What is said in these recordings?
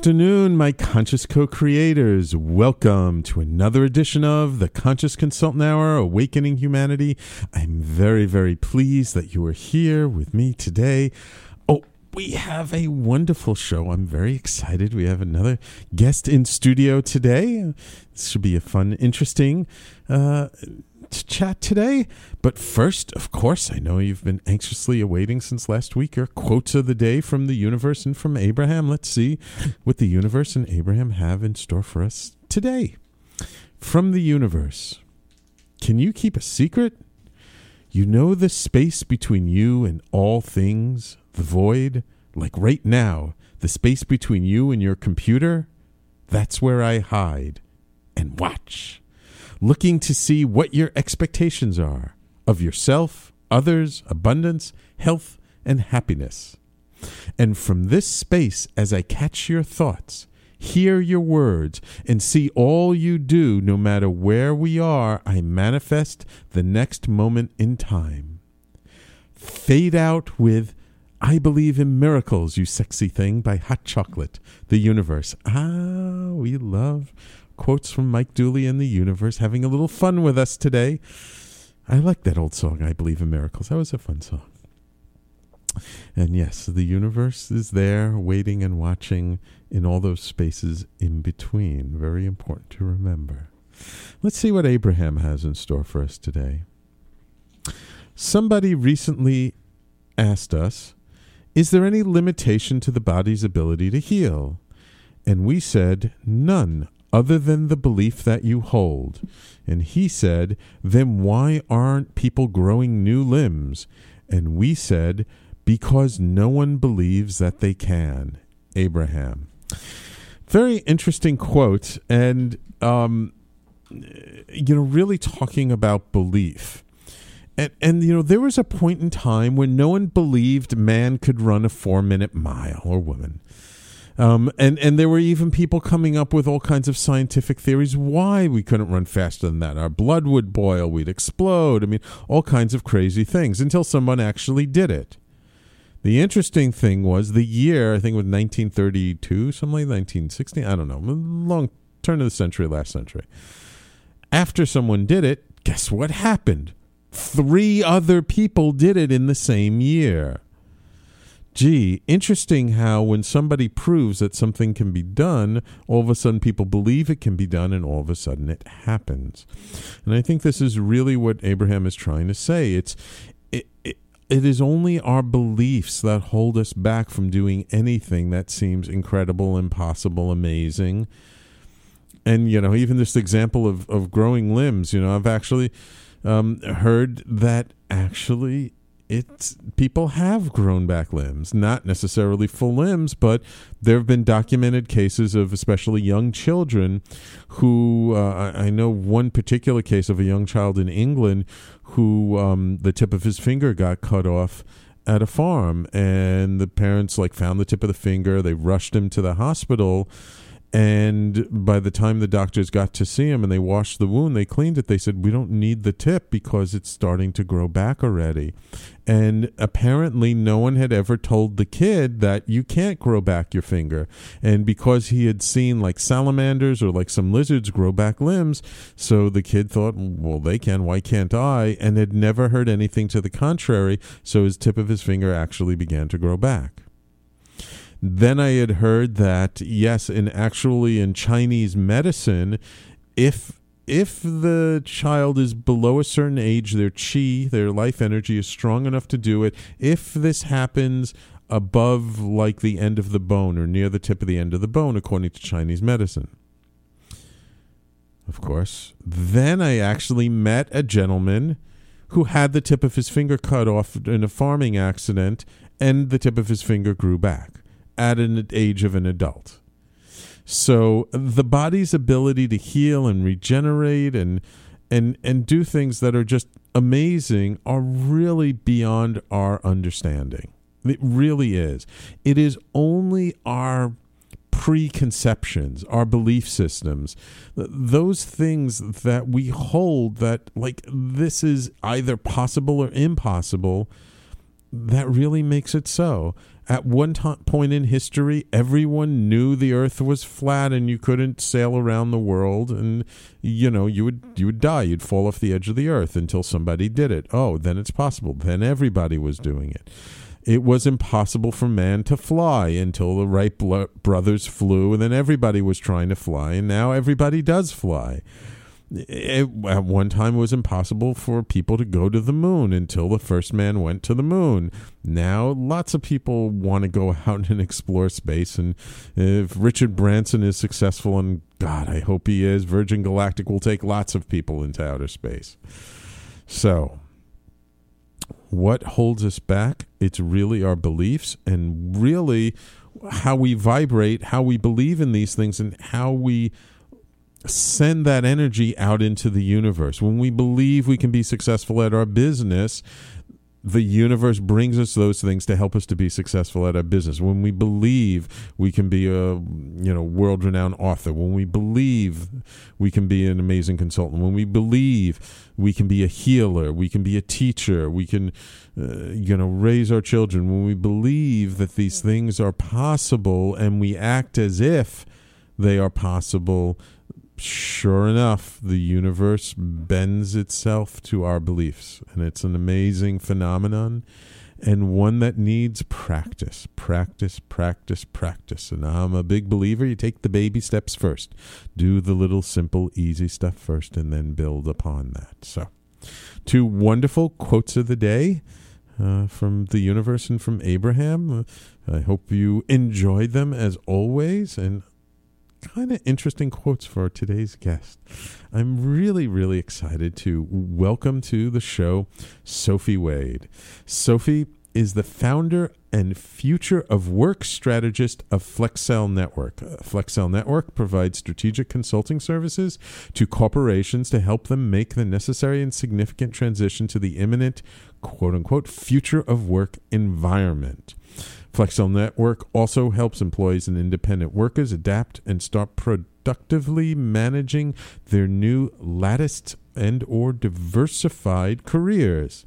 Good afternoon, my conscious co creators. Welcome to another edition of the Conscious Consultant Hour Awakening Humanity. I'm very, very pleased that you are here with me today. Oh, we have a wonderful show. I'm very excited. We have another guest in studio today. This should be a fun, interesting uh, to chat today. But first, of course, I know you've been anxiously awaiting since last week your quotes of the day from the universe and from Abraham. Let's see what the universe and Abraham have in store for us today. From the universe Can you keep a secret? You know the space between you and all things, the void, like right now, the space between you and your computer? That's where I hide and watch looking to see what your expectations are of yourself, others, abundance, health, and happiness. And from this space, as I catch your thoughts, hear your words, and see all you do, no matter where we are, I manifest the next moment in time. Fade out with I believe in miracles, you sexy thing, by Hot Chocolate, the universe. Ah, we love quotes from Mike Dooley and the universe, having a little fun with us today. I like that old song, I Believe in Miracles. That was a fun song. And yes, the universe is there waiting and watching in all those spaces in between. Very important to remember. Let's see what Abraham has in store for us today. Somebody recently asked us, Is there any limitation to the body's ability to heal? And we said, None other than the belief that you hold. And he said, Then why aren't people growing new limbs? And we said, Because no one believes that they can. Abraham. Very interesting quote, and, um, you know, really talking about belief. And, and, you know, there was a point in time when no one believed man could run a four minute mile or woman. Um, and and there were even people coming up with all kinds of scientific theories why we couldn't run faster than that. Our blood would boil, we'd explode. I mean, all kinds of crazy things until someone actually did it. The interesting thing was the year, I think it was 1932, something like 1960, I don't know, long turn of the century, last century. After someone did it, guess what happened? Three other people did it in the same year gee, interesting how when somebody proves that something can be done, all of a sudden people believe it can be done and all of a sudden it happens. And I think this is really what Abraham is trying to say. It's it, it, it is only our beliefs that hold us back from doing anything that seems incredible, impossible, amazing. And you know, even this example of, of growing limbs, you know, I've actually um, heard that actually it's people have grown back limbs, not necessarily full limbs, but there have been documented cases of especially young children who uh, I know one particular case of a young child in England who um, the tip of his finger got cut off at a farm and the parents like found the tip of the finger they rushed him to the hospital and by the time the doctors got to see him and they washed the wound, they cleaned it. They said, We don't need the tip because it's starting to grow back already. And apparently, no one had ever told the kid that you can't grow back your finger. And because he had seen like salamanders or like some lizards grow back limbs, so the kid thought, Well, they can. Why can't I? And had never heard anything to the contrary. So his tip of his finger actually began to grow back. Then I had heard that yes, in actually in Chinese medicine, if if the child is below a certain age, their chi, their life energy is strong enough to do it. If this happens above like the end of the bone or near the tip of the end of the bone, according to Chinese medicine. Of course. Then I actually met a gentleman who had the tip of his finger cut off in a farming accident, and the tip of his finger grew back at an age of an adult. So the body's ability to heal and regenerate and and and do things that are just amazing are really beyond our understanding. It really is. It is only our preconceptions, our belief systems, those things that we hold that like this is either possible or impossible that really makes it so at one to- point in history, everyone knew the Earth was flat and you couldn't sail around the world, and you know you would you would die. You'd fall off the edge of the Earth until somebody did it. Oh, then it's possible. Then everybody was doing it. It was impossible for man to fly until the Wright brothers flew, and then everybody was trying to fly, and now everybody does fly it, at one time it was impossible for people to go to the moon until the first man went to the moon. Now lots of people want to go out and explore space and if Richard Branson is successful and god I hope he is Virgin Galactic will take lots of people into outer space. So what holds us back? It's really our beliefs and really how we vibrate, how we believe in these things and how we send that energy out into the universe. When we believe we can be successful at our business, the universe brings us those things to help us to be successful at our business. When we believe we can be a you know world renowned author, when we believe we can be an amazing consultant, when we believe we can be a healer, we can be a teacher, we can uh, you know raise our children. When we believe that these things are possible and we act as if they are possible, sure enough, the universe bends itself to our beliefs. And it's an amazing phenomenon and one that needs practice, practice, practice, practice. And I'm a big believer you take the baby steps first. Do the little simple, easy stuff first and then build upon that. So, two wonderful quotes of the day. Uh, from the universe and from Abraham. I hope you enjoyed them as always. And kind of interesting quotes for today's guest. I'm really, really excited to welcome to the show Sophie Wade. Sophie is the founder and future of work strategist of Flexcel Network. Uh, Flexcel Network provides strategic consulting services to corporations to help them make the necessary and significant transition to the imminent quote unquote future of work environment. Flexcel Network also helps employees and independent workers adapt and start productively managing their new latticed and or diversified careers.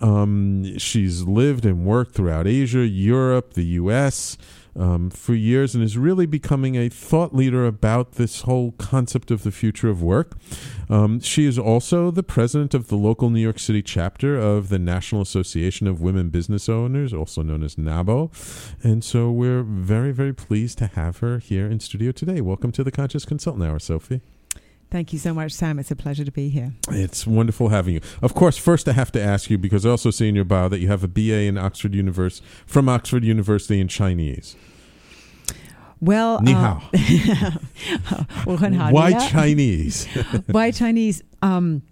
Um, she's lived and worked throughout Asia, Europe, the U.S um, for years and is really becoming a thought leader about this whole concept of the future of work. Um, she is also the president of the local New York City chapter of the National Association of Women Business Owners, also known as NAWBO. And so we're very, very pleased to have her here in studio today. Welcome to the Conscious Consultant Hour, Sophie. Thank you so much, Sam. It's a pleasure to be here. It's wonderful having you. Of course, first I have to ask you because I also see in your bio that you have a BA in Oxford University from Oxford University in Chinese. Well, Ni hao. Uh, Why Chinese? Why Chinese? Um,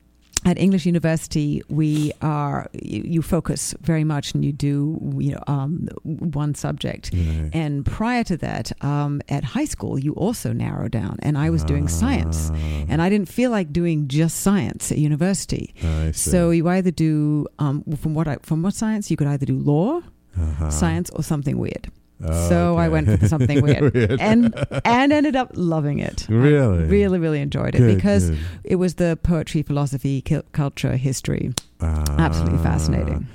at English University, we are you, you, focus very much, and you do you know um, one subject. And prior to that, um, at high school, you also narrow down, and I was doing science, ah. and I didn't feel like doing just science at university. So you either do um, from what I, from what science you could either do law, uh-huh. science, or something weird. Oh, so okay. I went for something weird, weird. and and ended up loving it. Really, I really, really enjoyed it good, because good. it was the poetry, philosophy, culture, history. Absolutely fascinating.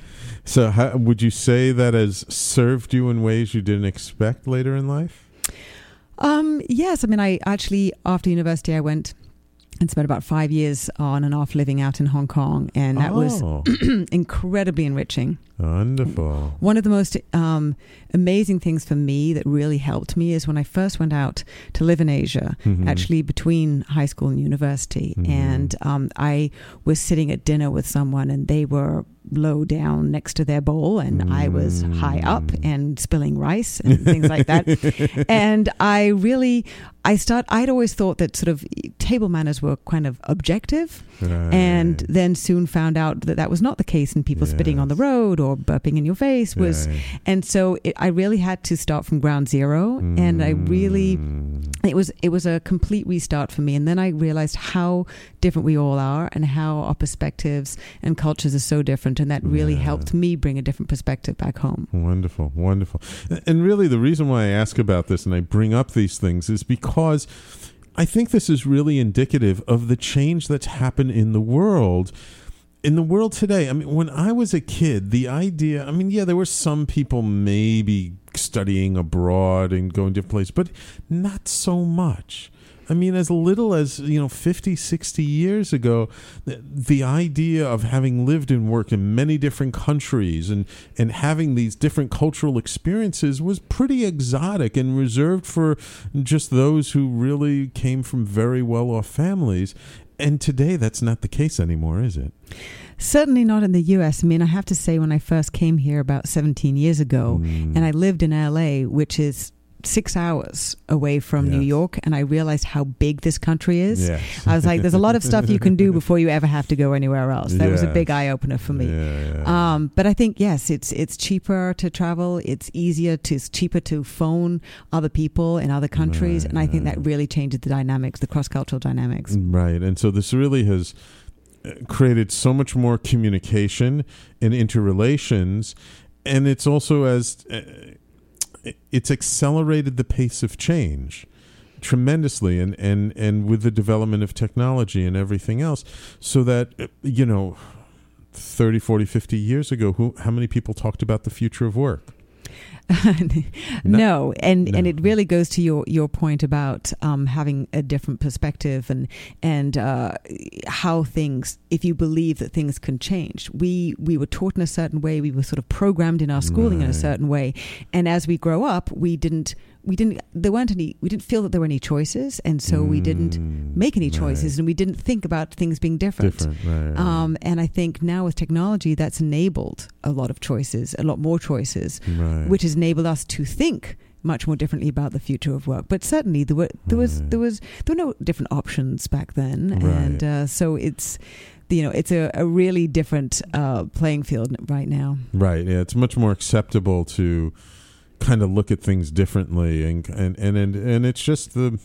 So, how, would you say that has served you in ways you didn't expect later in life? Um, yes, I mean, I actually after university I went and spent about five years on and off living out in Hong Kong, and that oh. was incredibly enriching. Wonderful. One of the most um, amazing things for me that really helped me is when I first went out to live in Asia, mm-hmm. actually between high school and university, mm-hmm. and um, I was sitting at dinner with someone, and they were low down next to their bowl and mm. I was high up mm. and spilling rice and things like that. and I really I start I'd always thought that sort of table manners were kind of objective right. and then soon found out that that was not the case and people yes. spitting on the road or burping in your face was right. and so it, I really had to start from ground zero mm. and I really mm. it was it was a complete restart for me and then I realized how different we all are and how our perspectives and cultures are so different and that really yeah. helped me bring a different perspective back home. Wonderful, wonderful. And really, the reason why I ask about this and I bring up these things is because I think this is really indicative of the change that's happened in the world in the world today, I mean, when I was a kid, the idea, I mean, yeah, there were some people maybe studying abroad and going to different places, but not so much. I mean, as little as, you know, 50, 60 years ago, the, the idea of having lived and worked in many different countries and, and having these different cultural experiences was pretty exotic and reserved for just those who really came from very well off families. And today, that's not the case anymore, is it? Certainly not in the US. I mean, I have to say, when I first came here about 17 years ago, Mm. and I lived in LA, which is six hours away from New York, and I realized how big this country is. Yes. I was like, there's a lot of stuff you can do before you ever have to go anywhere else. That was a big eye opener for me. Yeah, yeah. Um, but I think yes, it's it's cheaper to travel. It's easier to it's cheaper to phone other people in other countries, Right, and I think that really changes the dynamics, the cross cultural dynamics. Right. And so this really has uh, created so much more communication and interrelations. And it's also as uh, it's accelerated the pace of change tremendously and, and, and with the development of technology and everything else. So that you know 30 40 50 years ago who how many people talked about the future of work no, and and No. it really goes to your your point about um, having a different perspective and and uh, how things. If you believe that things can change, we we were taught in a certain way. We were sort of programmed in our schooling in a certain way, and as we grow up, we didn't we didn't there weren't any we didn't feel that there were any choices, and so we didn't Mm, make any right. choices, and we didn't think about things being different. different right, right. Um, and I think now with technology, that's enabled a lot of choices, a lot more choices right. which has enabled us to think much more differently about the future of work. But certainly there were there was there was there were no different options back then, Right. and uh, so it's you know it's a, a really different uh, playing field right now. Right. Yeah, it's much more acceptable to kind of look at things differently, and and and and, and it's just the.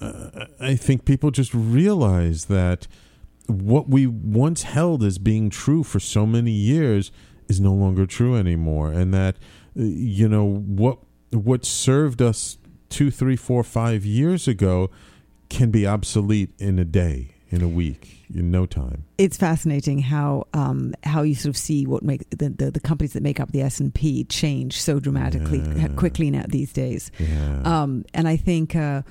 Uh, I think people just realize that what we once held as being true for so many years is no longer true anymore, and that uh, you know what what served us two, three, four, five years ago can be obsolete in a day, in a week, in no time. It's fascinating how um, how you sort of see what make the, the, the companies that make up the S and P change so dramatically Yeah. quickly now these days. Yeah. Um, and I think, uh,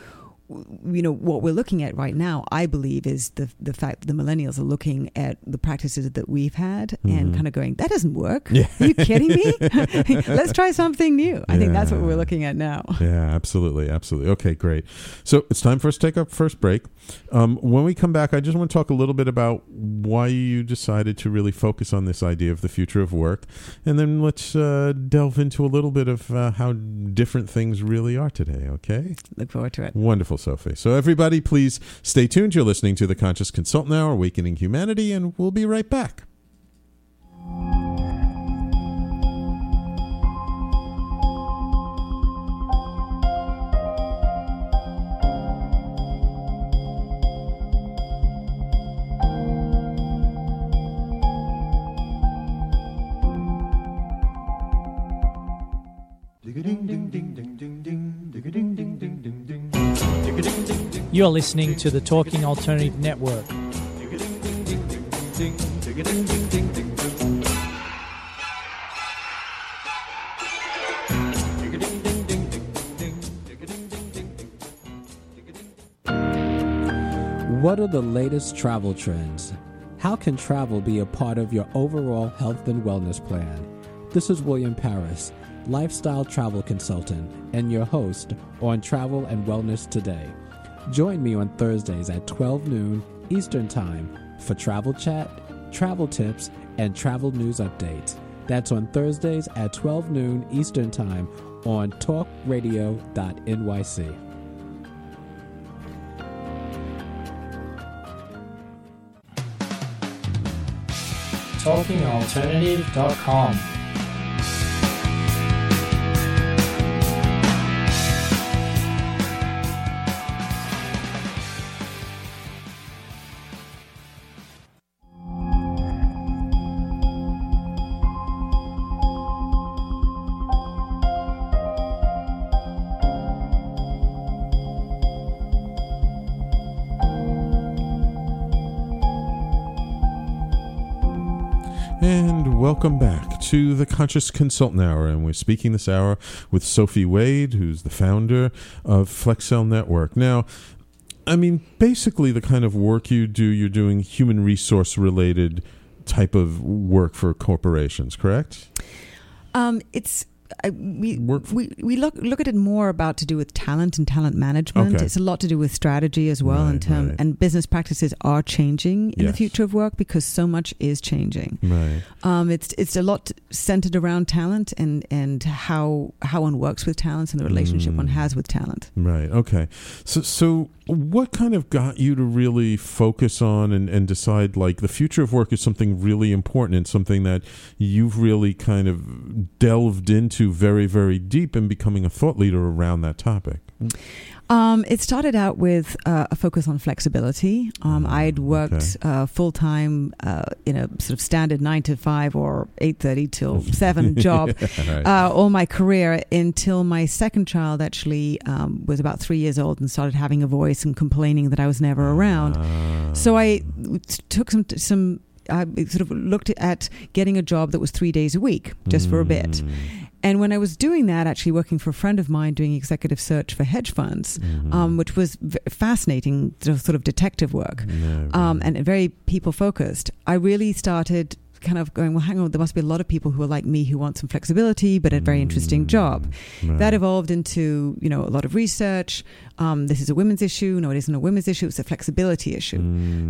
you know, what we're looking at right now, I believe, is the the fact that the millennials are looking at the practices that we've had and Mhm. kind of going, "That doesn't work. Yeah. Are you kidding me? Let's try something new." I think that's what we're looking at now. Yeah, absolutely, absolutely. Okay, great. So it's time for us to take our first break. Um, when we come back, I just want to talk a little bit about why you decided to really focus on this idea of the future of work, and then let's uh, delve into a little bit of uh, how different things really are today. Okay. Look forward to it. Wonderful, Sophie. So, everybody, please stay tuned. You're listening to the Conscious Consultant Hour, Awakening Humanity, and we'll be right back. You're listening to the Talking Alternative Network. What are the latest travel trends? How can travel be a part of your overall health and wellness plan? This is William Paris, lifestyle travel consultant, and your host on Travel and Wellness Today. Join me on Thursdays at 12 noon Eastern Time for travel chat, travel tips, and travel news updates. That's on Thursdays at 12 noon Eastern Time on talkradio.nyc. TalkingAlternative.com. Welcome back to the Conscious Consultant Hour. And we're speaking this hour with Sophie Wade, who's the founder of Flexcel Network. Now, I mean, basically, the kind of work you do, you're doing human resource related type of work for corporations, correct? Um, it's I, we Work we we look look at it more about to do with talent and talent management. Okay. It's a lot to do with strategy as well, in Right, term right. and business practices are changing in the future of work because so much is changing. Right. Um, it's it's a lot centered around talent and and how how one works with talents and the relationship one Mm. has with talent. Right. Okay. So, so what kind of got you to really focus on and, and decide like the future of work is something really important and something that you've really kind of delved into very, very deep and becoming a thought leader around that topic? Um, it started out with uh, a focus on flexibility. Um, Ah, I'd worked uh, full time uh, in a sort of standard nine to five or eight thirty till seven job right. uh, all my career until my second child actually um, was about three years old and started having a voice and complaining that I was never around. Ah. So I took some some. I sort of looked at getting a job that was three days a week, just for a bit. And when I was doing that, actually working for a friend of mine doing executive search for hedge funds, mhm. um, which was v- fascinating, sort of detective work No, um, and very people focused. I really started kind of going, well, hang on, there must be a lot of people who are like me who want some flexibility, but a very interesting job. Mm, right. That evolved into, you know, a lot of research. Um, this is a women's issue. No, it isn't a women's issue. It's a flexibility issue.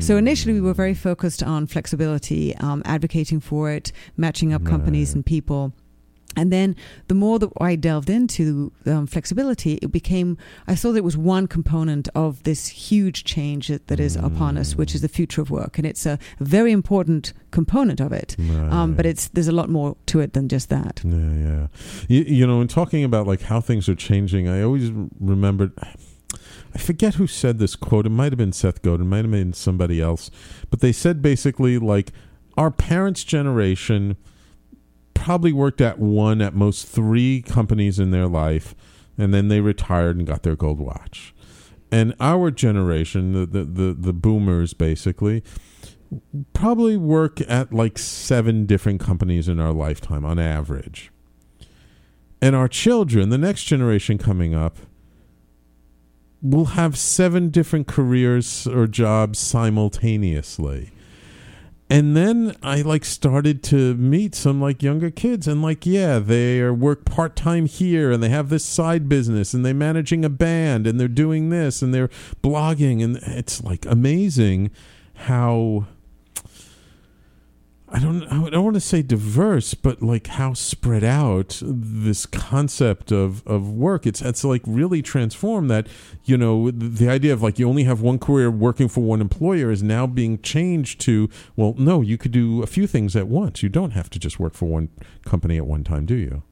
So Mm. initially, we were very focused on flexibility, um, advocating for it, matching up companies and people. And then the more that I delved into um, flexibility, it became, I saw that it was one component of this huge change that, that is upon us, which is the future of work. And it's a very important component of it. Um, but it's there's a lot more to it than just that. Yeah, yeah. You, you know, in talking about like how things are changing, I always remembered. I forget who said this quote. It might have been Seth Godin, it might have been somebody else, but they said basically like our parents' generation probably worked at one, at most three companies in their life, and then they retired and got their gold watch. And our generation, the the, the, the boomers, basically, probably work at like seven different companies in our lifetime on average. And our children, the next generation coming up, will have seven different careers or jobs simultaneously. And then I like started to meet some like younger kids and like yeah, they are work part-time here and they have this side business and they're managing a band and they're doing this and they're blogging and it's like amazing how I don't I don't want to say diverse, but like how spread out this concept of, of work. It's it's like really transformed that, you know, the idea of like you only have one career working for one employer is now being changed to, well, no, you could do a few things at once. You don't have to just work for one company at one time, do you?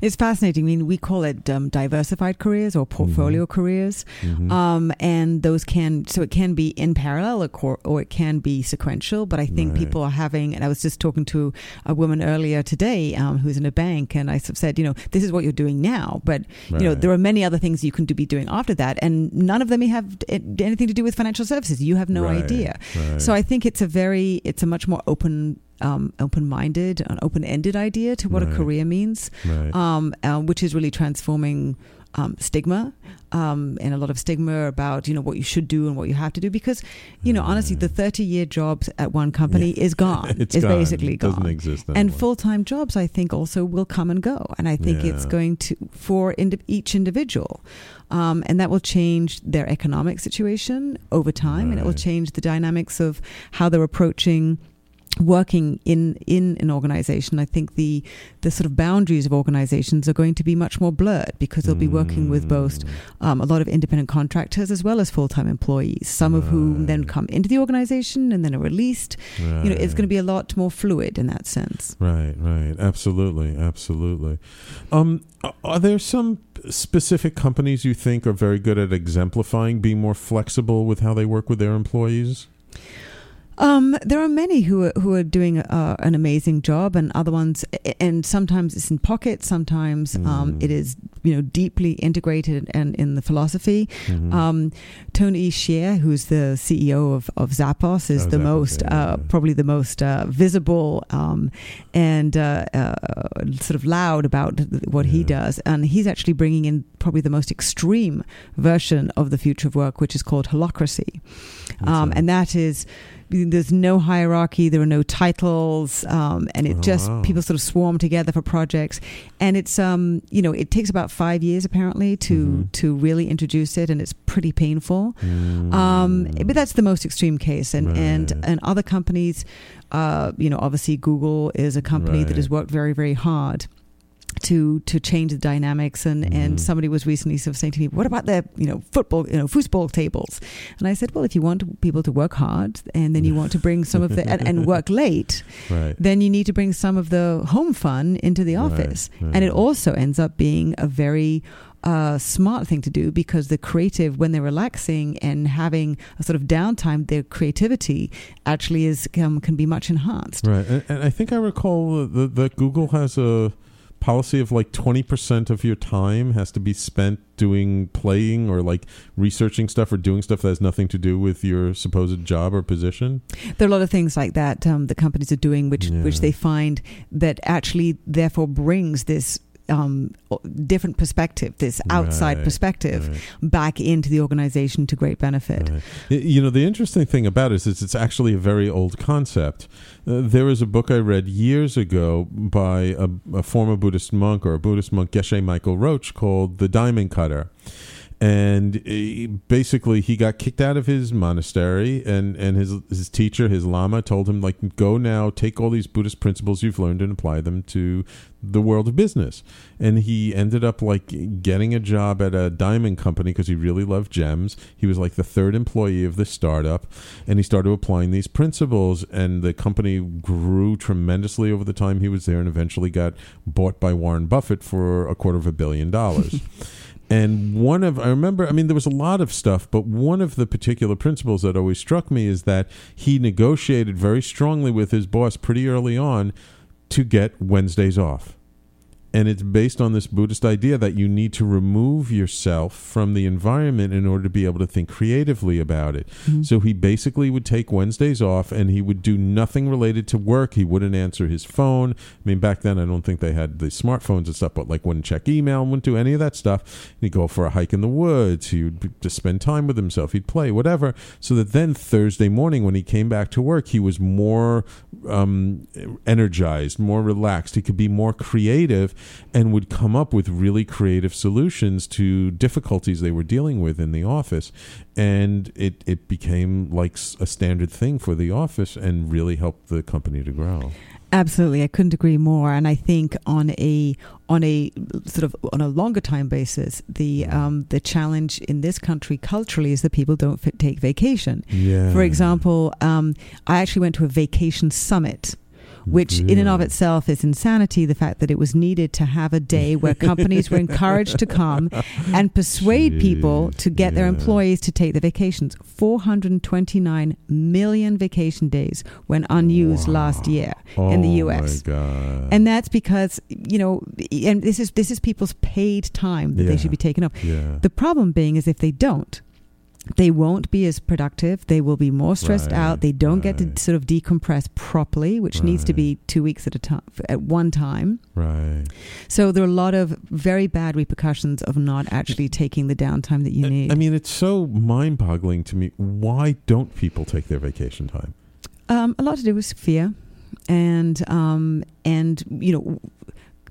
It's fascinating. I mean, we call it um, diversified careers or portfolio careers, Mhm. um, and those can so it can be in parallel or, or it can be sequential. But I think Right. people are having, and I was just talking to a woman earlier today um, who's in a bank, and I sort of said, you know, this is what you're doing now, but you know, there are many other things you can do, be doing after that, and none of them have anything to do with financial services. You have no Right, idea. right. So I think it's a very, it's a much more open. Um, open-minded, an open-ended idea to what Right. a career means right. um, uh, which is really transforming um, stigma um, and a lot of stigma about you know what you should do and what you have to do because you know honestly the 30 year jobs at one company is gone. It's is gone. basically It doesn't gone. exist and full time jobs I think also will come and go. And I think it's going to for indi- each individual. Um, and that will change their economic situation over time and it will change the dynamics of how they're approaching working in in an organization i think the the sort of boundaries of organizations are going to be much more blurred because they'll be working with both Mm. um, a lot of independent contractors as well as full-time employees some of whom then come into the organization and then are released you know it's going to be a lot more fluid in that sense Right, right. Absolutely, absolutely. Um, are there some specific companies you think are very good at exemplifying being more flexible with how they work with their employees? Um, there are many who are, who are doing uh, an amazing job, and other ones, and sometimes it's in pockets, sometimes um, Mm. it is you know deeply integrated and in the philosophy. Mhm. Um, Tony Hsieh, who's the CEO of, of Zappos, is Oh, the Zappos, most yeah, uh, yeah. probably the most uh, visible um, and uh, uh, sort of loud about what he does, and he's actually bringing in probably the most extreme version of the future of work, which is called holacracy, um, and that is. There's no hierarchy. There are no titles, um, and it Oh, just wow. people sort of swarm together for projects. And it's um, you know, it takes about five years apparently to Mhm. to really introduce it, and it's pretty painful. Mm. Um, but that's the most extreme case, and and Right. and other companies, uh, you know, obviously Google is a company that has worked very very hard to to change the dynamics and Mhm. and somebody was recently sort of saying to me what about the you know football you know foosball tables and i said well if you want people to work hard and then you want to bring some of the and, and work late right. then you need to bring some of the home fun into the Right, office. right. And it also ends up being a very uh, smart thing to do because the creative, when they're relaxing and having a sort of downtime, their creativity actually is um, can be much enhanced. Right, and, and I think I recall that, that Google has a policy of like twenty percent of your time has to be spent doing playing or like researching stuff or doing stuff that has nothing to do with your supposed job or position. There are a lot of things like that um, that companies are doing, which Yeah. which they find that actually therefore brings this. Um, different perspective, this outside Right, perspective, Right, back into the organization to great benefit. right. You know, the interesting thing about it is it's, it's actually a very old concept. Uh, there was a book I read years ago by a, a former Buddhist monk or a Buddhist monk, Geshe Michael Roach, called The Diamond Cutter. And eh, basically he got kicked out of his monastery and and his his teacher his lama told him like go now take all these buddhist principles you've learned and apply them to the world of business. And he ended up like getting a job at a diamond company because he really loved gems. He was like the third employee of this startup and he started applying these principles and the company grew tremendously over the time he was there and eventually got bought by warren buffett for a quarter of a billion dollars And one of, I remember, I mean, there was a lot of stuff, but one of the particular principles that always struck me is that he negotiated very strongly with his boss pretty early on to get Wednesdays off. And it's based on this Buddhist idea that you need to remove yourself from the environment in order to be able to think creatively about it. Mm-hmm. So he basically would take Wednesdays off and he would do nothing related to work. He wouldn't answer his phone. I mean, back then, I don't think they had the smartphones and stuff, but like wouldn't check email, wouldn't do any of that stuff. He'd go for a hike in the woods. He would just spend time with himself. He'd play, whatever. So that then Thursday morning, when he came back to work, he was more um, energized, more relaxed. He could be more creative and would come up with really creative solutions to difficulties they were dealing with in the office. And it, it became like a standard thing for the office and really helped the company to grow. Absolutely, I couldn't agree more. And I think on a on a sort of on a longer time basis, the um, the challenge in this country culturally is that people don't fit, take vacation. Yeah. For example, um, I actually went to a vacation summit. Which, in and of itself, is insanity. The fact that it was needed to have a day where companies were encouraged to come and persuade people to get their employees to take the vacations. 429 million vacation days went unused last Wow. year in the Oh, US. And that's because, you know, and this is this is people's paid time that they should be taken up. yeah. The problem being is if they don't, they won't be as productive. They will be more stressed Right, out. They don't get to sort of decompress properly, which needs to be two weeks at a time, at one time. right. So there are a lot of very bad repercussions of not actually taking the downtime that you need. I mean, it's so mind boggling to me. Why don't people take their vacation time? Um, a lot to do with fear, and um, and you know,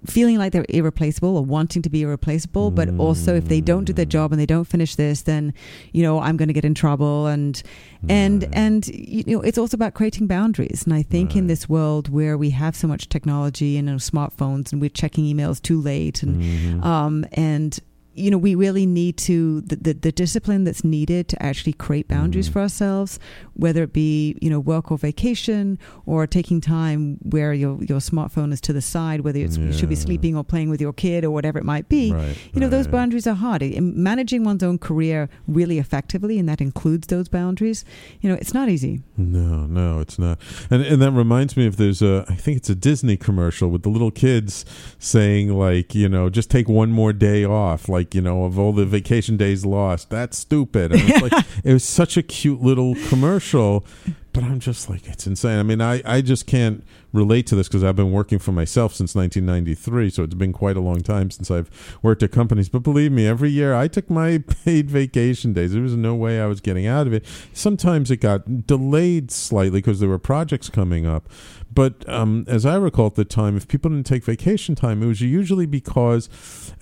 feeling like they're irreplaceable or wanting to be irreplaceable. But also, if they don't do their Mm. job and they don't finish this, then you know I'm going to get in trouble. And and Right. and you know, it's also about creating boundaries. And I think in this world where we have so much technology and you know, smartphones, and we're checking emails too late, and Mhm. um, and you know, we really need to the, the, the discipline that's needed to actually create boundaries Mhm. for ourselves, whether it be you know work or vacation, or taking time where your your smartphone is to the side, whether it's, you should be sleeping or playing with your kid or whatever it might be. Right, You know, those boundaries are hard. Managing one's own career really effectively, and that includes those boundaries. You know, it's not easy. No, no, it's not. And and that reminds me of there's a I think it's a Disney commercial with the little kids saying like, you know, just take one more day off, like, you know, of all the vacation days lost. That's stupid. And it's like it was such a cute little commercial, but I'm just like it's insane. I mean, I I just can't relate to this because I've been working for myself since 1993, so it's been quite a long time since I've worked at companies. But believe me, every year I took my paid vacation days. There was no way I was getting out of it. Sometimes it got delayed slightly because there were projects coming up. But um, as I recall at the time, if people didn't take vacation time, it was usually because,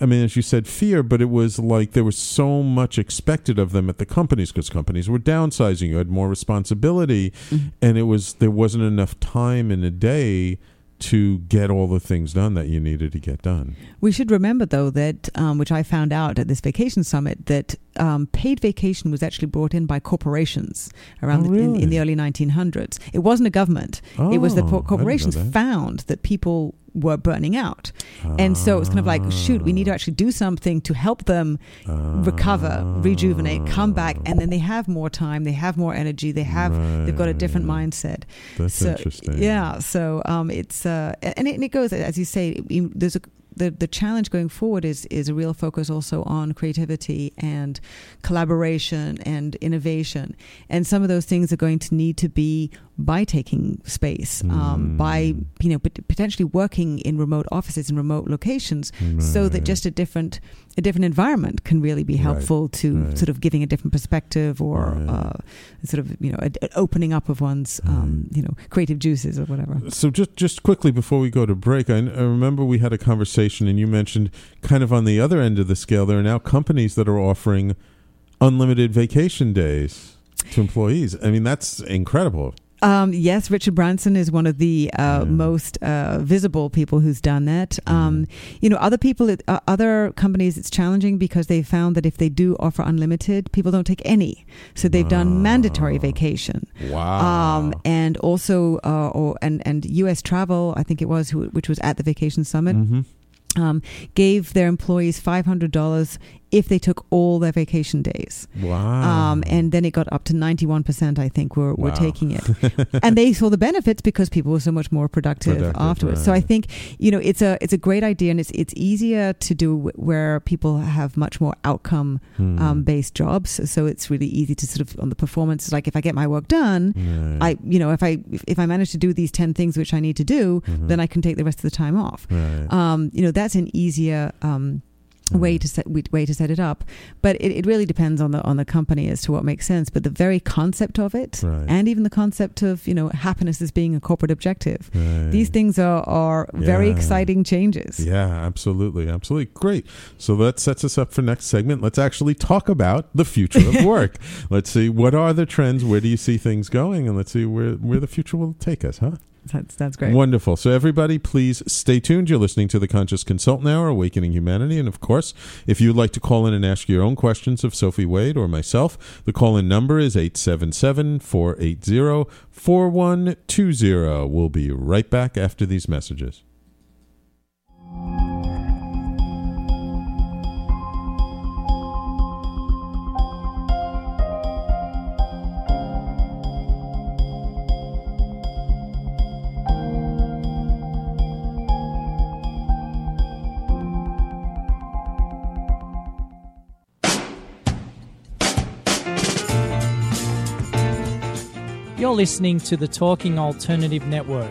I mean, as you said, fear, but it was like there was so much expected of them at the companies because companies were downsizing. You had more responsibility, and it was there wasn't enough time in a day to get all the things done that you needed to get done. We should remember, though, that um, which I found out at this vacation summit that um, paid vacation was actually brought in by corporations around Oh, the, in, in the early 1900s. It wasn't a government. it was the Oh, I co- didn't know corporations that. found that people were burning out, and so it was kind of like, shoot, we need to actually do something to help them recover, rejuvenate, come back, and then they have more time, they have more energy, they have they've got a different mindset. That's so, interesting. Yeah, so um, it's uh, and it, and it goes as you say. There's a the, the challenge going forward is is a real focus also on creativity and collaboration and innovation, and some of those things are going to need to be by taking space, um, by Mm. you know potentially working in remote offices in remote locations, so that just a different a different environment can really be Right, helpful to right. sort of giving a different perspective or Right. uh, sort of you know a, a opening up of one's um, you know creative juices or whatever. So just just quickly before we go to break, I, I remember we had a conversation, and you mentioned kind of on the other end of the scale, there are now companies that are offering unlimited vacation days to employees. I mean, that's incredible. Um, yes, Richard Branson is one of the uh, Yeah. most uh, visible people who's done that. Um, You know, other people, it- uh, other companies, it's challenging because they found that if they do offer unlimited, people don't take any. So they've done mandatory vacation. Wow. Um, and also, uh, or and and U.S. Travel, I think it was, who, which was at the Vacation Summit, Mhm. um, gave their employees five hundred dollars if they took all their vacation days. Wow. Um, and then it got up to 91%, I think, were, were Wow. taking it. and they saw the benefits because people were so much more productive, Productive, afterwards. So I think, you know, it's a it's a great idea and it's it's easier to do where people have much more outcome Hmm. um, based jobs. So it's really easy to sort of on the performance, like if I get my work done, Right. I, you know, if I if, I manage to do these 10 things which I need to do, Mhm. then I can take the rest of the time off. Right. Um, you know, that's an easier um, way to set way to set it up. But it, it really depends on the on the company as to what makes sense. But the very concept of it, Right. and even the concept of you know happiness as being a corporate objective, Right. these things are are very exciting changes. Yeah, absolutely. Absolutely. Great. So that sets us up for next segment. Let's actually talk about the future of work. let's see what are the trends, where do you see things going, and let's see where, where the future will take us, huh? That's that's great. Wonderful. So, everybody, please stay tuned. You're listening to the Conscious Consultant Hour, Awakening Humanity. And of course, if you'd like to call in and ask your own questions of Sophie Wade or myself, the call in number is 877 480 4120. We'll be right back after these messages. Listening to the Talking Alternative Network.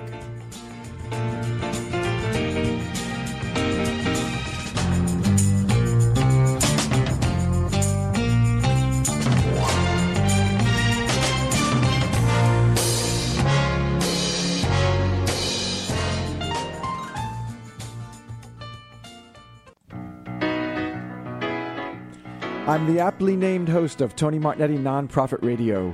I'm the aptly named host of Tony Martignetti Nonprofit Radio,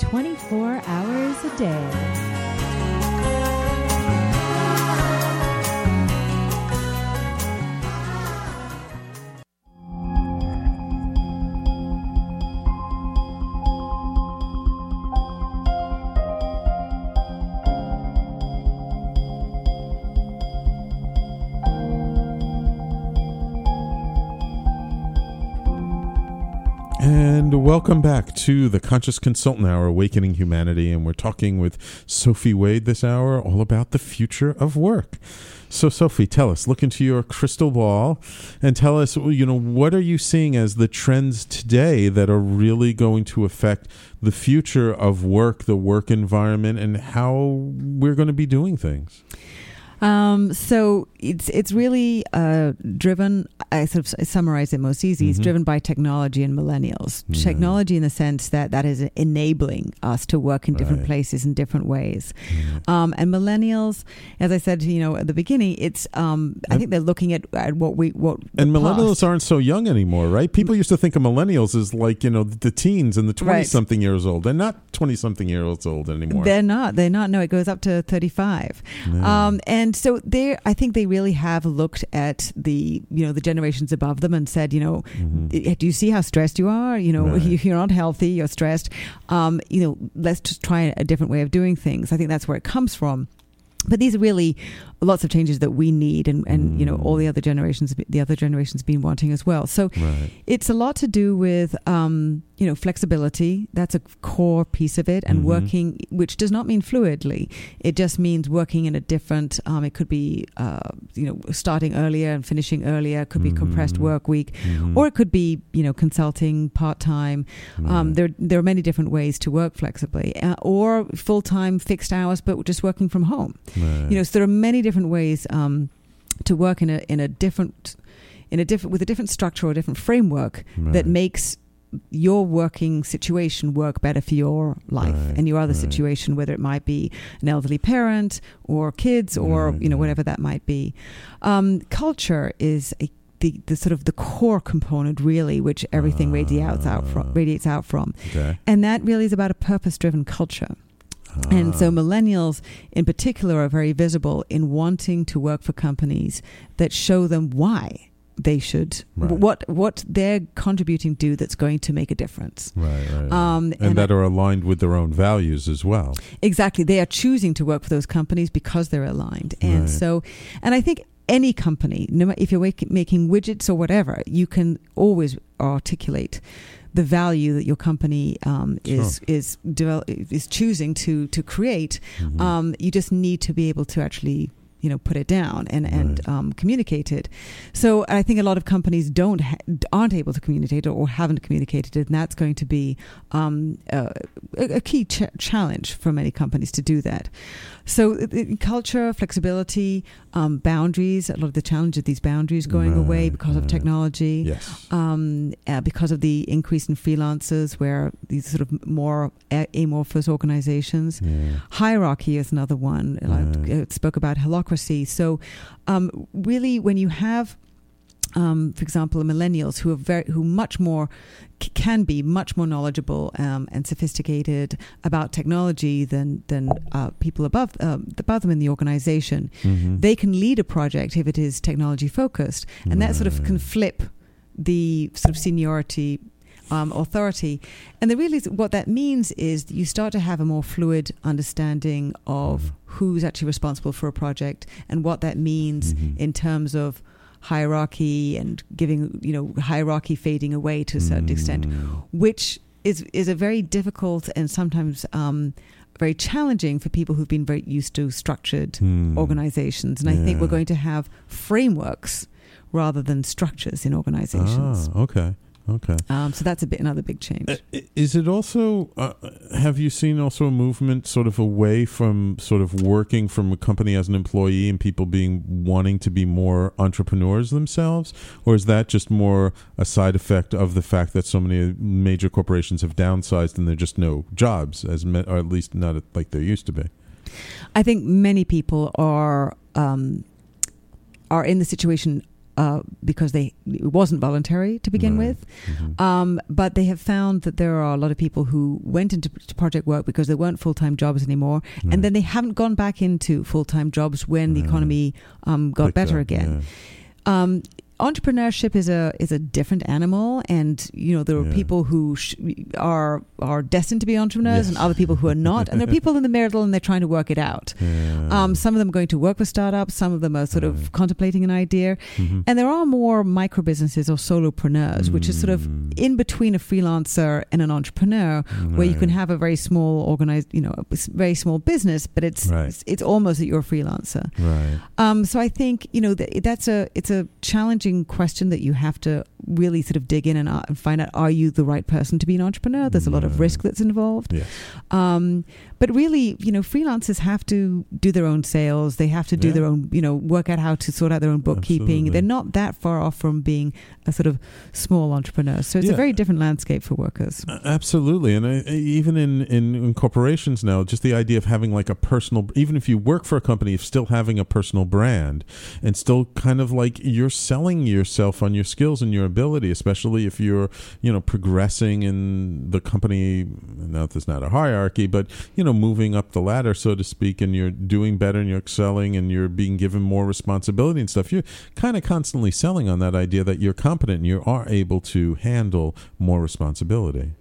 24 hours a day. And welcome back to the Conscious Consultant Hour, Awakening Humanity. And we're talking with Sophie Wade this hour all about the future of work. So, Sophie, tell us, look into your crystal ball and tell us, you know, what are you seeing as the trends today that are really going to affect the future of work, the work environment, and how we're going to be doing things? Um, so it's it's really uh, driven. I sort of summarize it most easy. It's Mhm. driven by technology and millennials. Mhm. Technology, in the sense that that is enabling us to work in different Right. places in different ways. Um, and millennials, as I said, you know, at the beginning, it's um, I And- think they're looking at, at what we what And millennials past. aren't so young anymore, right? People used to think of millennials as like, you know, the teens and the 20 Right. something years old. They're not 20 something years old anymore. They're not. They're not. No, it goes up to 35. Yeah. Um, and so they, I think they really have looked at the, you know, the generations above them and said, you know, Mhm. do you see how stressed you are? You know, Right. you- you're not healthy. You're stressed. Um, you know, let's just try a different way of doing things. I think that's where it comes from. But these really lots of changes that we need, and, and you know, all the other generations, the other generations, been wanting as well. So Right. it's a lot to do with um, you know flexibility. That's a core piece of it, and Mhm. working, which does not mean fluidly. It just means working in a different. Um, it could be uh, you know starting earlier and finishing earlier. It could be compressed Mhm. work week, Mhm. or it could be you know consulting part time. Um, there there are many different ways to work flexibly, uh, or full time fixed hours, but just working from home. Right. You know, so there are many different ways um, to work in a in a different in a different with a different structure or a different framework that makes your working situation work better for your life Right, and your other right. situation whether it might be an elderly parent or kids or Right, you know right. whatever that might be um, culture is a the, the sort of the core component really which everything radiates out from Ah. radiates out from Okay. and that really is about a purpose driven culture and so Ah. millennials in particular are very visible in wanting to work for companies that show them why they should Right. what what they're contributing to that's going to make a difference. Right, right. Um, and, and that I- are aligned with their own values as well. Exactly. They are choosing to work for those companies because they're aligned. And Right. so and I think any company, no matter if you're making widgets or whatever, you can always articulate the value that your company um, is is develop, is choosing to to create. Mhm. Um, you just need to be able to actually you know put it down and and um, communicate it. So I think a lot of companies don't ha- aren't able to communicate it or haven't communicated it, and that's going to be um, a, a key ch- challenge for many companies to do that. So uh, uh, culture, flexibility, um, boundaries. A lot of the challenge of these boundaries going away Right, because of technology yes. um, uh, because of the increase in freelancers, where these sort of more a- amorphous organizations. yeah. Hierarchy is another one. Right. I uh, spoke about holacracy. So, um, really, when you have, um, for example, millennials who are very, who much more c- can be much more knowledgeable um, and sophisticated about technology than than uh, people above um, above them in the organization, Mhm. they can lead a project if it is technology focused, and that sort of can flip the sort of seniority um, authority. And the really what that means is that you start to have a more fluid understanding of Mhm. who's actually responsible for a project and what that means Mhm. in terms of hierarchy and giving you know hierarchy fading away to a certain extent Mm. which is is a very difficult and sometimes um, very challenging for people who've been very used to structured Hmm. organizations. And I think we're going to have frameworks rather than structures in organizations. Ah, okay. Okay. Um, so that's a bit another big change. Uh, Is it also? Uh, have you seen also a movement sort of away from sort of working from a company as an employee and people being wanting to be more entrepreneurs themselves, or is that just more a side effect of the fact that so many major corporations have downsized and there are just no jobs, as me- or at least not like there used to be? I think many people are um, are in the situation uh, because they it wasn't voluntary to begin Right. with, Mhm. um, but they have found that there are a lot of people who went into project work because they weren't full time jobs anymore, Right. and then they haven't gone back into full time jobs when the economy um, got Picked better again. yeah. Um, entrepreneurship is a is a different animal, and you know there are Yeah. people who sh- are are destined to be entrepreneurs, and other people who are not, and there are people in the middle, and they're trying to work it out. Yeah. Um, some of them are going to work with startups, some of them are sort of contemplating an idea, Mhm. and there are more micro businesses or solopreneurs, which is sort of Mm. in between a freelancer and an entrepreneur, where you can have a very small organized, you know, very small business, but it's Right. it's, it's almost that you're a freelancer. Right. Um, so I think you know that that's a it's a challenging question that you have to really sort of dig in and, uh, and find out are you the right person to be an entrepreneur? There's a lot of risk that's involved. Yes. Um, but really, you know, freelancers have to do their own sales. They have to do Yeah. their own, you know, work out how to sort out their own bookkeeping. Absolutely. They're not that far off from being a sort of small entrepreneur. So it's Yeah. a very different landscape for workers. Uh, Absolutely, and I, I- even in, in in corporations now, just the idea of having like a personal, even if you work for a company, of still having a personal brand, and still kind of like you're selling yourself on your skills and your ability, especially if you're you know progressing in the company. Now there's not a hierarchy, but you know moving up the ladder, so to speak, and you're doing better and you're excelling and you're being given more responsibility and stuff. You're kind of constantly selling on that idea that you're competent and you are able to handle more responsibility.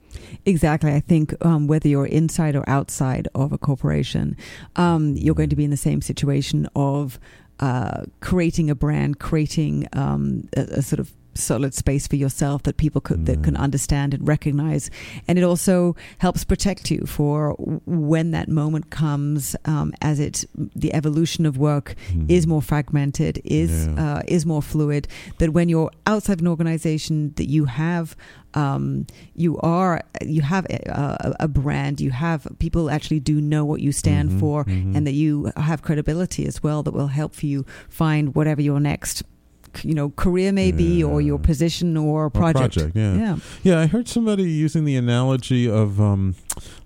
Exactly. I think um, whether you're inside or outside of a corporation, um, you're going to be in the same situation of uh, creating a brand, creating um, a, a sort of solid space for yourself that people could, that can Mm. understand and recognize and it also helps protect you for when that moment comes um, as it the evolution of work is more fragmented is Mm-hmm. Yeah. uh, is more fluid that when you're outside an organization that you have um, you are you have a, a, a brand you have people actually do know what you stand Mhm, for mhm. and that you have credibility as well that will help for you find whatever your next you know career may be or your position or Or project, project, yeah. yeah. Yeah, I heard somebody using the analogy of um,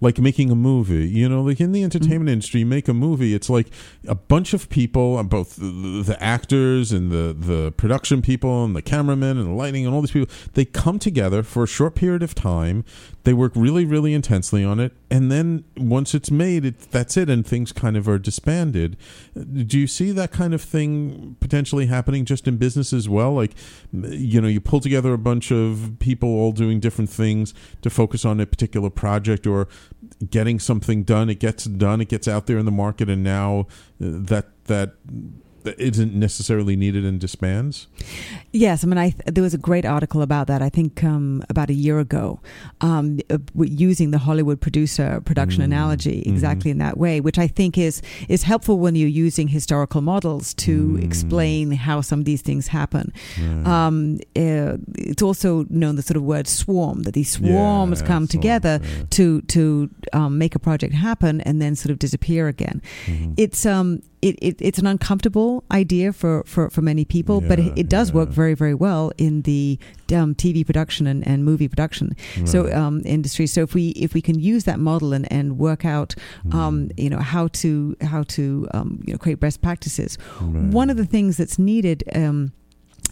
like making a movie. You know, like in the entertainment Mm-hmm. industry, you make a movie. It's like a bunch of people, uh, both the, the actors and the the production people and the cameramen and the lighting and all these people. They come together for a short period of time. They work really, really intensely on it, and then once it's made, it that's it, and things kind of are disbanded. Do you see that kind of thing potentially happening just in business as well? Like, you know, you pull together a bunch of people all doing different things to focus on a particular project or getting something done. It gets done. It gets out there in the market, and now uh, that that that isn't necessarily needed and disbands. Yes, I mean, I th- there was a great article about that. I think um, about a year ago, um, uh, using the Hollywood producer production Mm, analogy mhm. exactly in that way, which I think is is helpful when you're using historical models to Mm. explain how some of these things happen. Right. Um, uh, it's also known the sort of word swarm that these swarms Yeah, come together to to um, make a project happen and then sort of disappear again Mhm. it's um it, it it's an uncomfortable idea for for, for many people but it, it does work very very well in the um, TV production and, and movie production. So um industry. So if we if we can use that model and, and work out um Mm. you know how to how to um you know create best practices. Right. one of the things that's needed um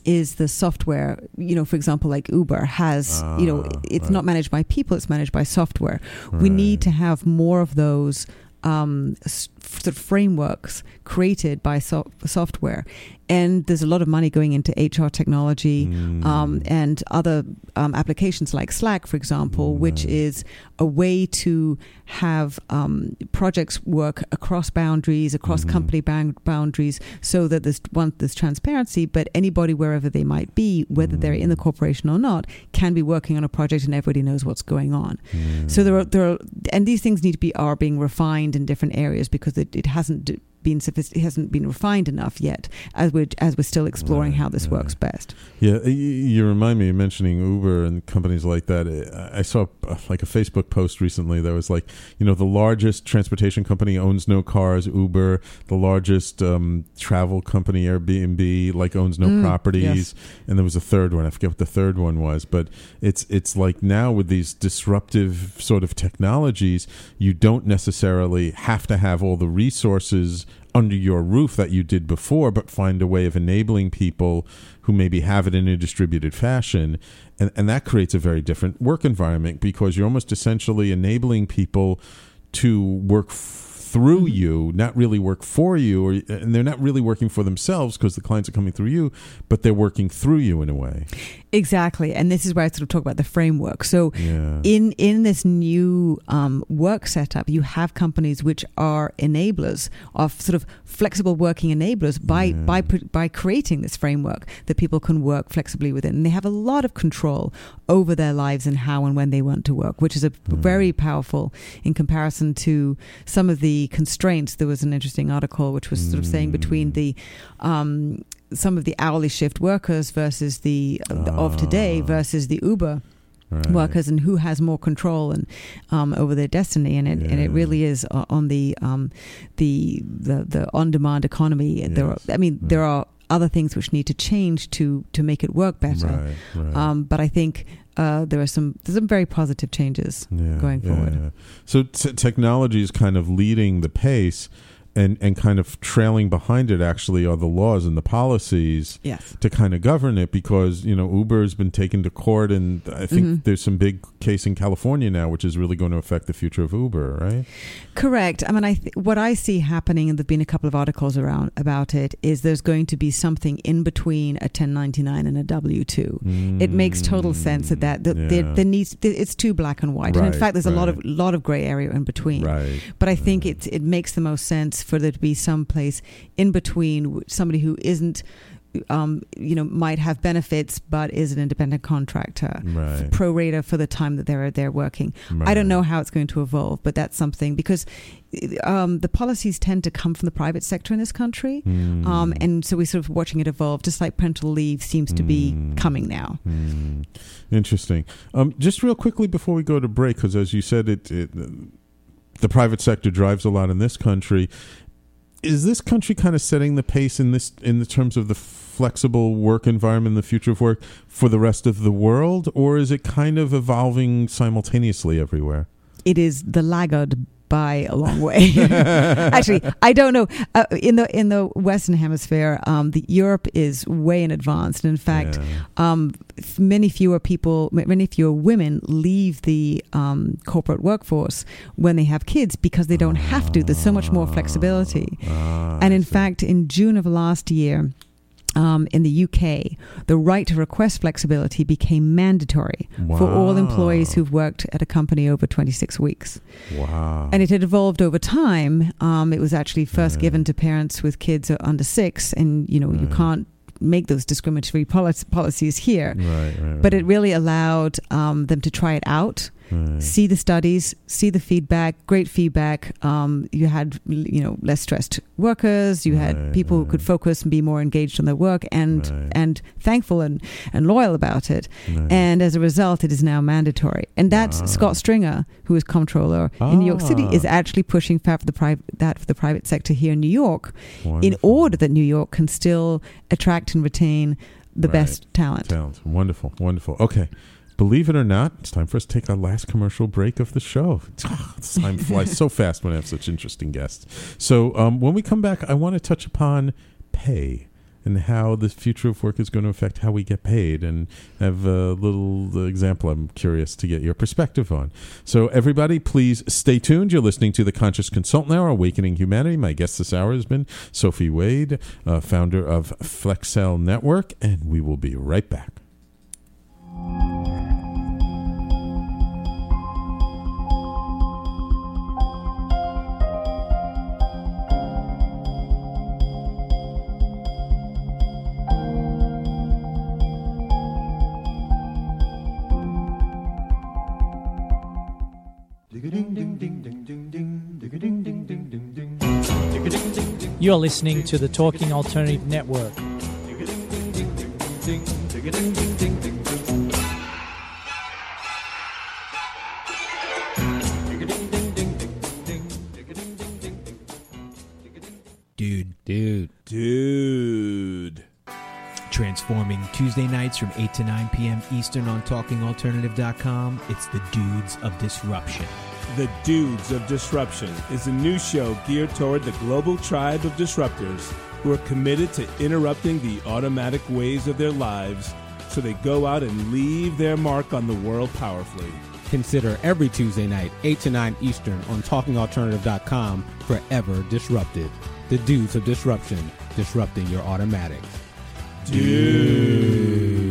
is the software. You know for example like uber has you know Ah, it's right. not managed by people it's managed by software. We need to have more of those um, s- sort of frameworks created by so- software. And there's a lot of money going into HR technology um, Mm. and other um, applications like Slack, for example, which is a way to have um, projects work across boundaries, across Mhm. company bound- boundaries, so that there's one there's transparency. But anybody, wherever they might be, whether they're in the Mm. corporation or not, can be working on a project, and everybody knows what's going on. So there are there are, and these things need to be are being refined in different areas because it, it hasn't been sophist- it hasn't been refined enough yet as we're as we're still exploring Right, how this right. works best. Yeah, you remind me of mentioning Uber and companies like that. I I saw uh, like a Facebook post recently that was like, you know, the largest transportation company owns no cars, Uber. The largest um, travel company, Airbnb, like owns no Mm, properties. yes. And there was a third one. I forget what the third one was, but it's it's like now with these disruptive sort of technologies, you don't necessarily have to have all the resources under your roof that you did before, but find a way of enabling people who maybe have it in a distributed fashion. And, and that creates a very different work environment because you're almost essentially enabling people to work f- through you, not really work for you, or and they're not really working for themselves because the clients are coming through you, but they're working through you in a way. Exactly, and this is where I sort of talk about the framework. So, Yeah. in in this new um, work setup, you have companies which are enablers of sort of flexible working enablers by Yeah. by by creating this framework that people can work flexibly within. And they have a lot of control over their lives and how and when they want to work, which is a very powerful in comparison to some of the constraints. There was an interesting article which was sort of saying between the um, some of the hourly shift workers versus the, the of today Ah. versus the Uber Right. workers and who has more control and um, over their destiny and it and it really is uh, on the um, the the the on demand economy there are, I mean Yeah. there are other things which need to change to to make it work better Right, right. um, but I think uh, there are some there's some very positive changes yeah, going yeah, forward. yeah. So t- technology is kind of leading the pace, and and kind of trailing behind it. Actually, are the laws and the policies yes to kind of govern it because you know Uber has been taken to court, and I think Mhm. there's some big case in California now, which is really going to affect the future of Uber, right? Correct. I mean, I th- what I see happening, and there've been a couple of articles around about it, is there's going to be something in between a 1099 and a W two. It makes total sense that that, that there, Yeah. there needs it's too black and white, and in fact, there's a lot of lot of gray area in between. right. But I think right. it it makes the most sense for there to be some place in between, somebody who isn't. Um, you know, might have benefits, but is an independent contractor, Right. pro rata for the time that they're they're working. I don't know how it's going to evolve, but that's something because um, the policies tend to come from the private sector in this country. Mm. Um, and so we're sort of watching it evolve, just like parental leave seems to be Mm. coming now. Hmm. Interesting. Um, just real quickly before we go to break, because as you said, it, it the private sector drives a lot in this country. Is this country kind of setting the pace in this in the terms of the flexible work environment, the future of work for the rest of the world, or is it kind of evolving simultaneously everywhere? It is the laggard by a long way. Actually, I don't know. Uh, in the in the Western Hemisphere, um, the Europe is way in advance, and in fact, Yeah. um, f- many fewer people, m- many fewer women leave the um, corporate workforce when they have kids because they don't have to. There's so much more flexibility. Ah, and in fact, in June of last year, um, in the UK, the right to request flexibility became mandatory for all employees who've worked at a company over 26 weeks. wow, And it had evolved over time. Um, it was actually first Yeah. given to parents with kids under six, and you know you can't make those discriminatory policies here. right, right, But it really allowed um, them to try it out, right. see the studies, see the feedback. Great feedback. Um, you had you know less stressed workers. You had Right, people who could focus and be more engaged on their work and Right. and thankful and, and loyal about it. Right. And as a result, it is now mandatory. And that's Wow. Scott Stringer, who is comptroller in New York City, Ah. is actually pushing for the private that for the private sector here in New York, in order that New York can still attract and retain the Right. best talent. Talent. Wonderful, wonderful. Okay. Believe it or not, it's time for us to take our last commercial break of the show. Time flies so fast when I have such interesting guests. So, um, when we come back, I want to touch upon pay and how the future of work is going to affect how we get paid and have a little example I'm curious to get your perspective on. So, everybody, please stay tuned. You're listening to the Conscious Consultant Hour, Awakening Humanity. My guest this hour has been Sophie Wade, uh, founder of Flexcel Network, and we will be right back. You're listening to the Talking Alternative Network. Dude, Dude. dude. Transforming Tuesday nights from 8 to 9 p.m. Eastern on TalkingAlternative.com. It's the Dudes of Disruption. The Dudes of Disruption is a new show geared toward the global tribe of disruptors who are committed to interrupting the automatic ways of their lives so they go out and leave their mark on the world powerfully. Consider every Tuesday night, 8 to 9 Eastern on TalkingAlternative.com forever disrupted. The Dudes of Disruption, disrupting your automatics. Dude.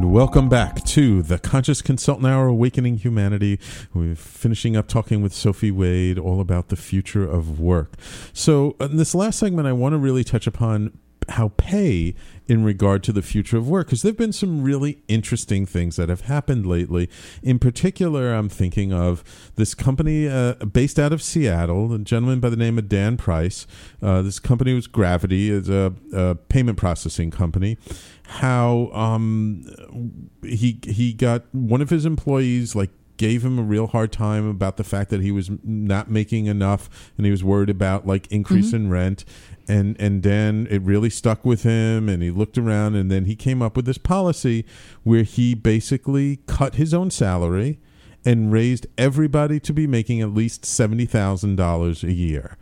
And welcome back to the Conscious Consultant Hour Awakening Humanity. We're finishing up talking with Sophie Wade all about the future of work. So, uh, in this last segment, I want to really touch upon how pay in regard to the future of work because there have been some really interesting things that have happened lately. In particular i'm thinking of this company uh, based out of seattle a gentleman by the name of dan price. Uh, this company was gravity is a, a payment processing company. How um, he he got one of his employees like gave him a real hard time about the fact that he was not making enough and he was worried about like increase mm-hmm. in rent. And and then it really stuck with him and he looked around and then he came up with this policy where he basically cut his own salary and raised everybody to be making at least $70,000 a year.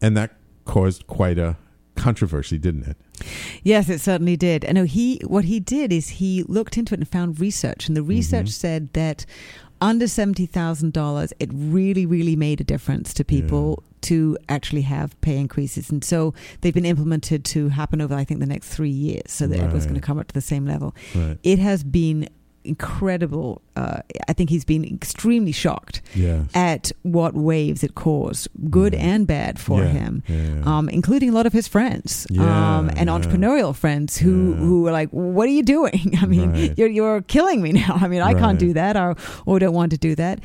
And that caused quite a controversy didn't it? Yes, it certainly did. And he what he did is he looked into it and found research, and the research mm-hmm. said that under seventy thousand dollars, it really, really made a difference to people to actually have pay increases, and so they've been implemented to happen over, I think, the next three years, so that everyone's going to come up to the same level. right. It has been incredible. Uh, I think he's been extremely shocked yes at what waves it caused, good Mhm. and bad for Yeah, him yeah, yeah. um, including a lot of his friends Yeah, um, and yeah. entrepreneurial friends who, Yeah. who were like, "What are you doing? I mean, Right. you're you're killing me now. I mean, I Right. can't do that, or or don't want to do that."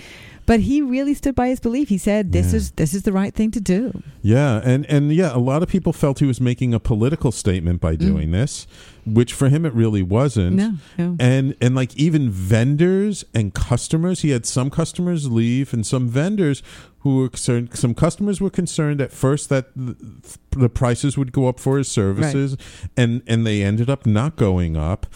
But he really stood by his belief. He said, "This Yeah. is this is the right thing to do." Yeah, and and yeah, a lot of people felt he was making a political statement by doing this, which for him it really wasn't. No, no. And and like even vendors and customers, he had some customers leave and some vendors who were concerned. Some customers were concerned at first that the, the prices would go up for his services, and and they ended up not going up,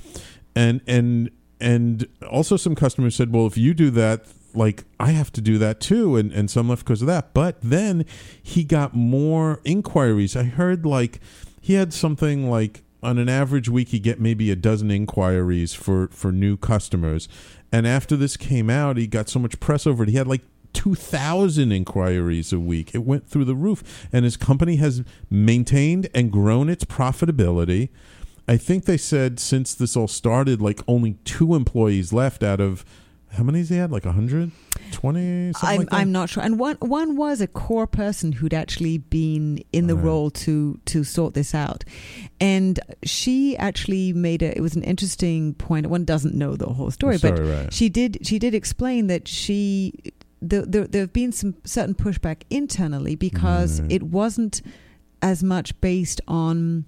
and and and also some customers said, well, if you do that. Like I have to do that too, and and some left because of that. But then he got more inquiries. I heard like he had something like on an average week he get maybe a dozen inquiries for for new customers. And after this came out he got so much press over it he had like 2000 inquiries a week. It went through the roof. And his company has maintained and grown its profitability. I think they said since this all started like only two employees left out of how many has he had like 120 something I'm, like? I'm not sure. And one one was a core person who'd actually been in the Right. role to to sort this out, and she actually made a. It was an interesting point. One doesn't know the whole story, but right. she did. She did explain that she. The, the, there have been some certain pushback internally because Right. it wasn't as much based on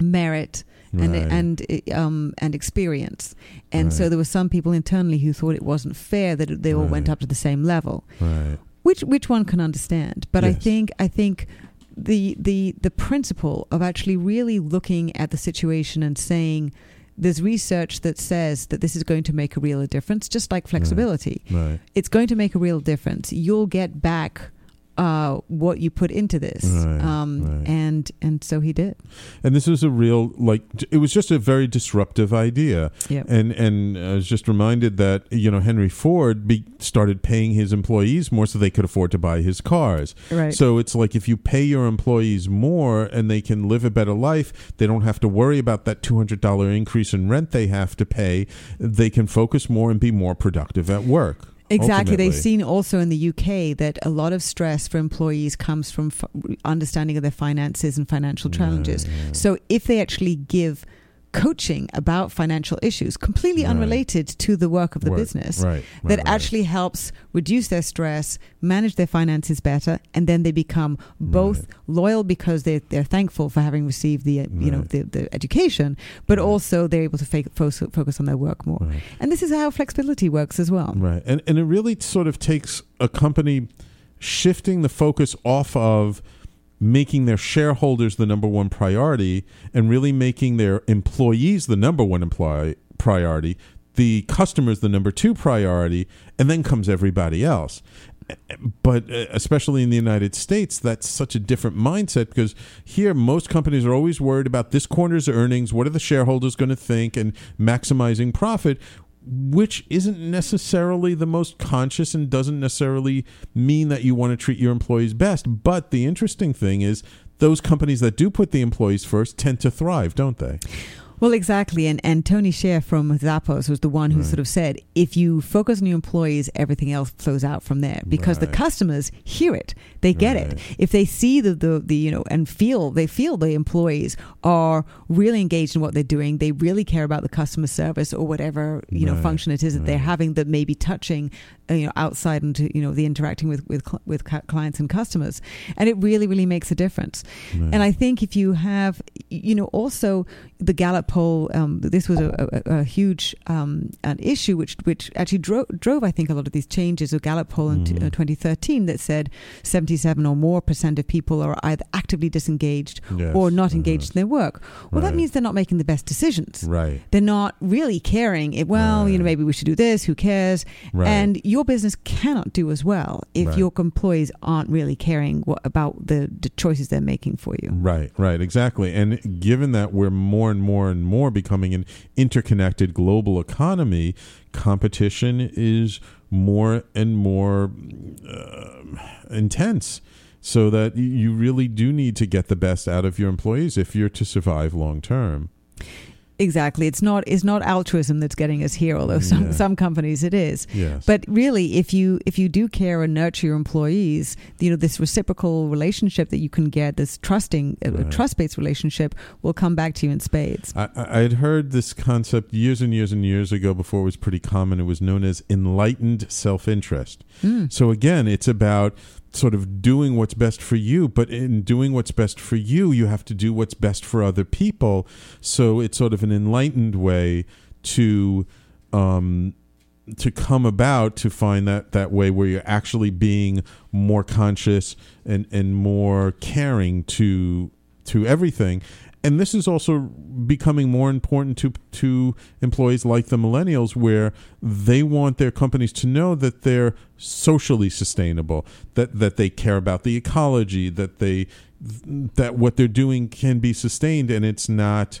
merit and Right. and um and experience. And so there were some people internally who thought it wasn't fair that they all went up to the same level. Right. Which which one can understand? But i think i think the the the principle of actually really looking at the situation and saying there's research that says that this is going to make a real difference just like flexibility. Right. It's going to make a real difference. You'll get back uh, what you put into this. Right, um, right. And and so he did. And this was a real like it was just a very disruptive idea. Yep. And and I was just reminded that you know Henry Ford be, started paying his employees more so they could afford to buy his cars. Right. So it's like if you pay your employees more and they can live a better life, they don't have to worry about that two hundred dollar increase in rent they have to pay. They can focus more and be more productive at work. Exactly. They've seen also in the UK that a lot of stress for employees comes from f- understanding of their finances and financial challenges. So if they actually give coaching about financial issues completely Right. unrelated to the work of the Work. business Right, right, that actually helps reduce their stress manage their finances better and then they become both loyal because they're, they're thankful for having received the uh, you know the, the education but also they're able to fake, focus, focus on their work more and this is how flexibility works as well Right. And and it really sort of takes a company shifting the focus off of making their shareholders the number one priority and really making their employees the number one priority, the customers the number two priority, and then comes everybody else. But uh, especially in the United States, that's such a different mindset because here most companies are always worried about this quarter's earnings, what are the shareholders going to think, and maximizing profit which isn't necessarily the most conscious and doesn't necessarily mean that you want to treat your employees best. But the interesting thing is, those companies that do put the employees first tend to thrive, don't they? Well, exactly. And and Tony Hsieh from Zappos was the one who sort of said, if you focus on your employees, everything else flows out from there because the customers hear it, they get it. If they see the, the the you know and feel they feel the employees are really engaged in what they're doing, they really care about the customer service or whatever you know function it is that they're having that may be touching you know outside into you know the interacting with with with clients and customers, and it really really makes a difference. And I think if you have, you know, also the Gallup poll, um, this was a, a, a huge um, an issue which which actually drove, drove, I think, a lot of these changes. A Gallup poll in t- uh, 2013 that said 77 or more percent of people are either actively disengaged Yes, or not uh-huh. engaged in their work. Well, that means they're not making the best decisions. Right. They're not really caring. It, well, you know, maybe we should do this. Who cares? Right. And your business cannot do as well if Right. your employees aren't really caring what, about the, the choices they're making for you. Right, right, exactly. And given that we're more and more and more becoming an interconnected global economy, competition is more and more uh, intense. So that you really do need to get the best out of your employees if you're to survive long term. Exactly. It's not it's not altruism that's getting us here, although some, Yeah. some companies it is. Yes. But really, if you if you do care and nurture your employees, you know this reciprocal relationship that you can get, this trusting, uh Right. trust based relationship, will come back to you in spades. I, I had heard this concept years and years and years ago before it was pretty common. It was known as enlightened self interest. So, again, it's about sort of doing what's best for you, but in doing what's best for you, you have to do what's best for other people. So, it's sort of an enlightened way to. Um, to come about to find that that way where you're actually being more conscious and and more caring to to everything and this is also becoming more important to to employees like the millennials where they want their companies to know that they're socially sustainable that that they care about the ecology that they that what they're doing can be sustained and it's not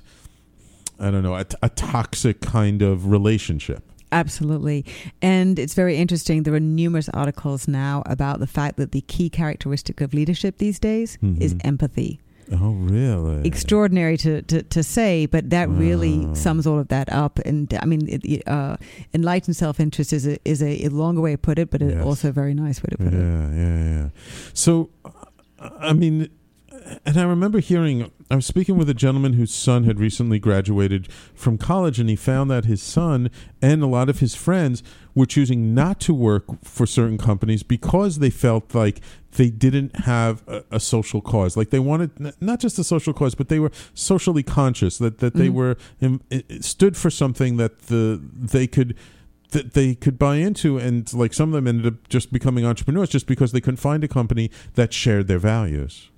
i don't know a, a toxic kind of relationship Absolutely. And it's very interesting. There are numerous articles now about the fact that the key characteristic of leadership these days is Mhm. empathy. Oh really Extraordinary to, to, to say, but that really sums all of that up. And I mean, it, uh, enlightened self interest is a, is a, a longer way to put it, but Yes. it also a very nice way to put it. yeah, yeah, yeah. So, I mean, and I remember hearing, I was speaking with a gentleman whose son had recently graduated from college, and he found that his son and a lot of his friends were choosing not to work for certain companies because they felt like they didn't have a, a social cause. Like they wanted n- not just a social cause, but they were socially conscious that that they Mhm. were um, it stood for something that the they could that they could buy into and like some of them ended up just becoming entrepreneurs just because they couldn't find a company that shared their values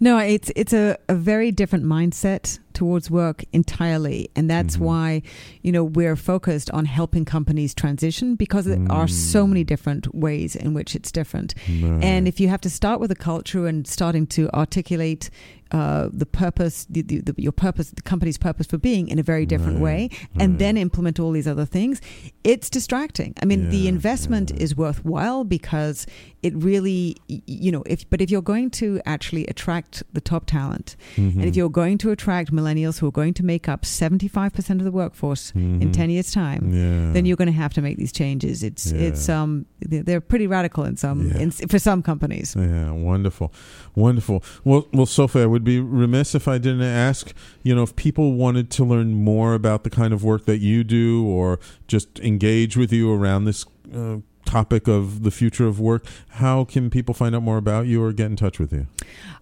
No, it's it's a, a very different mindset towards work entirely. And that's Mhm. why, you know, we're focused on helping companies transition because there are so Mm. many different ways in which it's different. Right. And if you have to start with a culture and starting to articulate uh, the purpose, the, the, the, your purpose, the company's purpose for being in a very different Right, way, and right. then implement all these other things, it's distracting. I mean, the investment yeah. is worthwhile because it really, you know, if but if you're going to actually attract the top talent, and Mhm. if you're going to attract millennials who are going to make up 75% of the workforce in Mhm. 10 years' time, yeah. then you're going to have to make these changes. It's Yeah. it's um they're they're pretty radical in some Yeah. in, for some companies. Yeah, wonderful, wonderful. Well, well, Sophie, I would be remiss if I didn't ask. You know, if people wanted to learn more about the kind of work that you do, or just engage with you around this uh, topic of the future of work, how can people find out more about you or get in touch with you?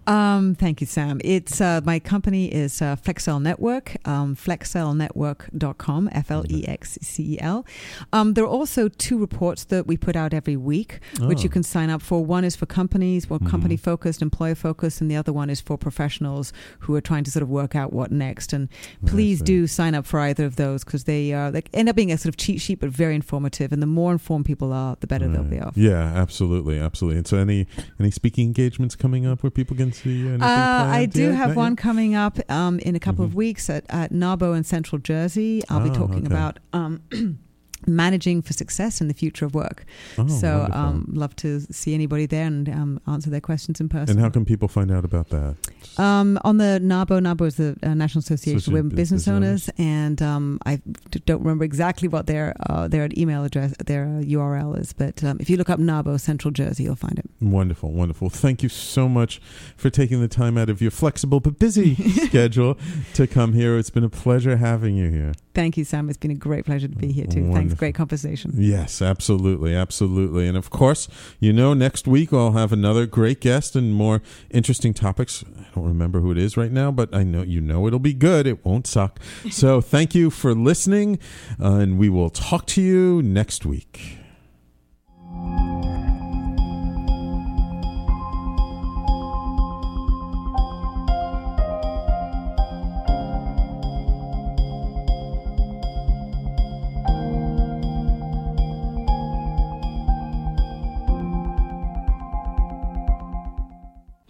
Um, thank you, Sam. It's uh, my company is uh, Flexcel Network, um, flexcelnetwork.com, F L E X C E L. Um, there are also two reports that we put out every week, which Oh. you can sign up for. One is for companies, well, Mhm. company focused, employer focused, and the other one is for professionals who are trying to sort of work out what next. And please do sign up for either of those because they uh, they end up being a sort of cheat sheet, but very informative. And the more informed people are, the better they'll be off. Yeah, absolutely, absolutely. And so, any any speaking engagements coming up where people can see you? Uh, I do yet? have Not one yet? coming up um, in a couple Mhm. of weeks at, at NAWBO in Central Jersey. I'll be Oh, talking okay. about um, managing for success in the future of work. Oh, so, um, love to see anybody there and um, answer their questions in person. and how can people find out about that? Um, on the NAWBO, NAWBO is the uh, National Association of Women Business, Business Owners, and um, I d- don't remember exactly what their uh, their email address, their uh, URL is, but um, if you look up NAWBO Central Jersey, you'll find it. Wonderful, wonderful. Thank you so much for taking the time out of your flexible but busy schedule to come here. It's been a pleasure having you here. Thank you, Sam. It's been a great pleasure to be here too. Wonderful. Thanks. Great conversation. Yes, absolutely, absolutely. And of course, you know, next week I'll have another great guest and more interesting topics. I don't remember who it is right now, but I know you know it'll be good. It won't suck. So thank you for listening, uh, and we will talk to you next week.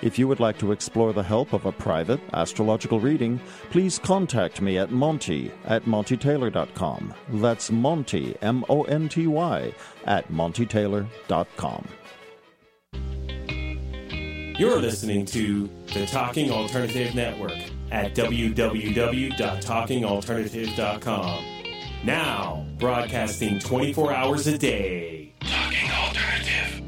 If you would like to explore the help of a private astrological reading, please contact me at Monty at MontyTaylor.com. That's Monty, M O N T Y, at MontyTaylor.com. You're listening to the Talking Alternative Network at www.talkingalternative.com. Now, broadcasting 24 hours a day. Talking Alternative.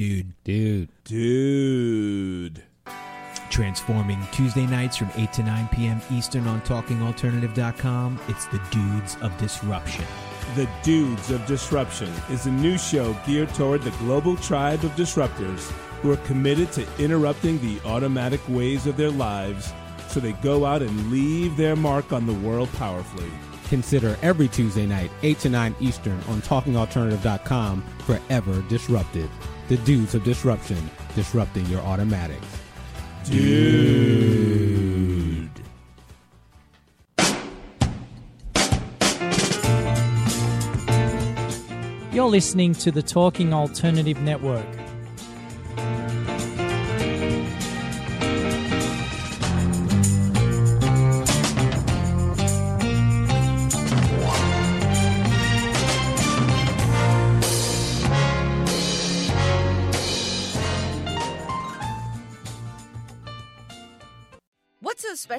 Dude. Dude. Dude. Transforming Tuesday nights from 8 to 9 p.m. Eastern on TalkingAlternative.com. It's the Dudes of Disruption. The Dudes of Disruption is a new show geared toward the global tribe of disruptors who are committed to interrupting the automatic ways of their lives so they go out and leave their mark on the world powerfully. Consider every Tuesday night, 8 to 9 Eastern on TalkingAlternative.com forever disrupted. The Dudes of Disruption, disrupting your automatics. Dude. You're listening to the Talking Alternative Network.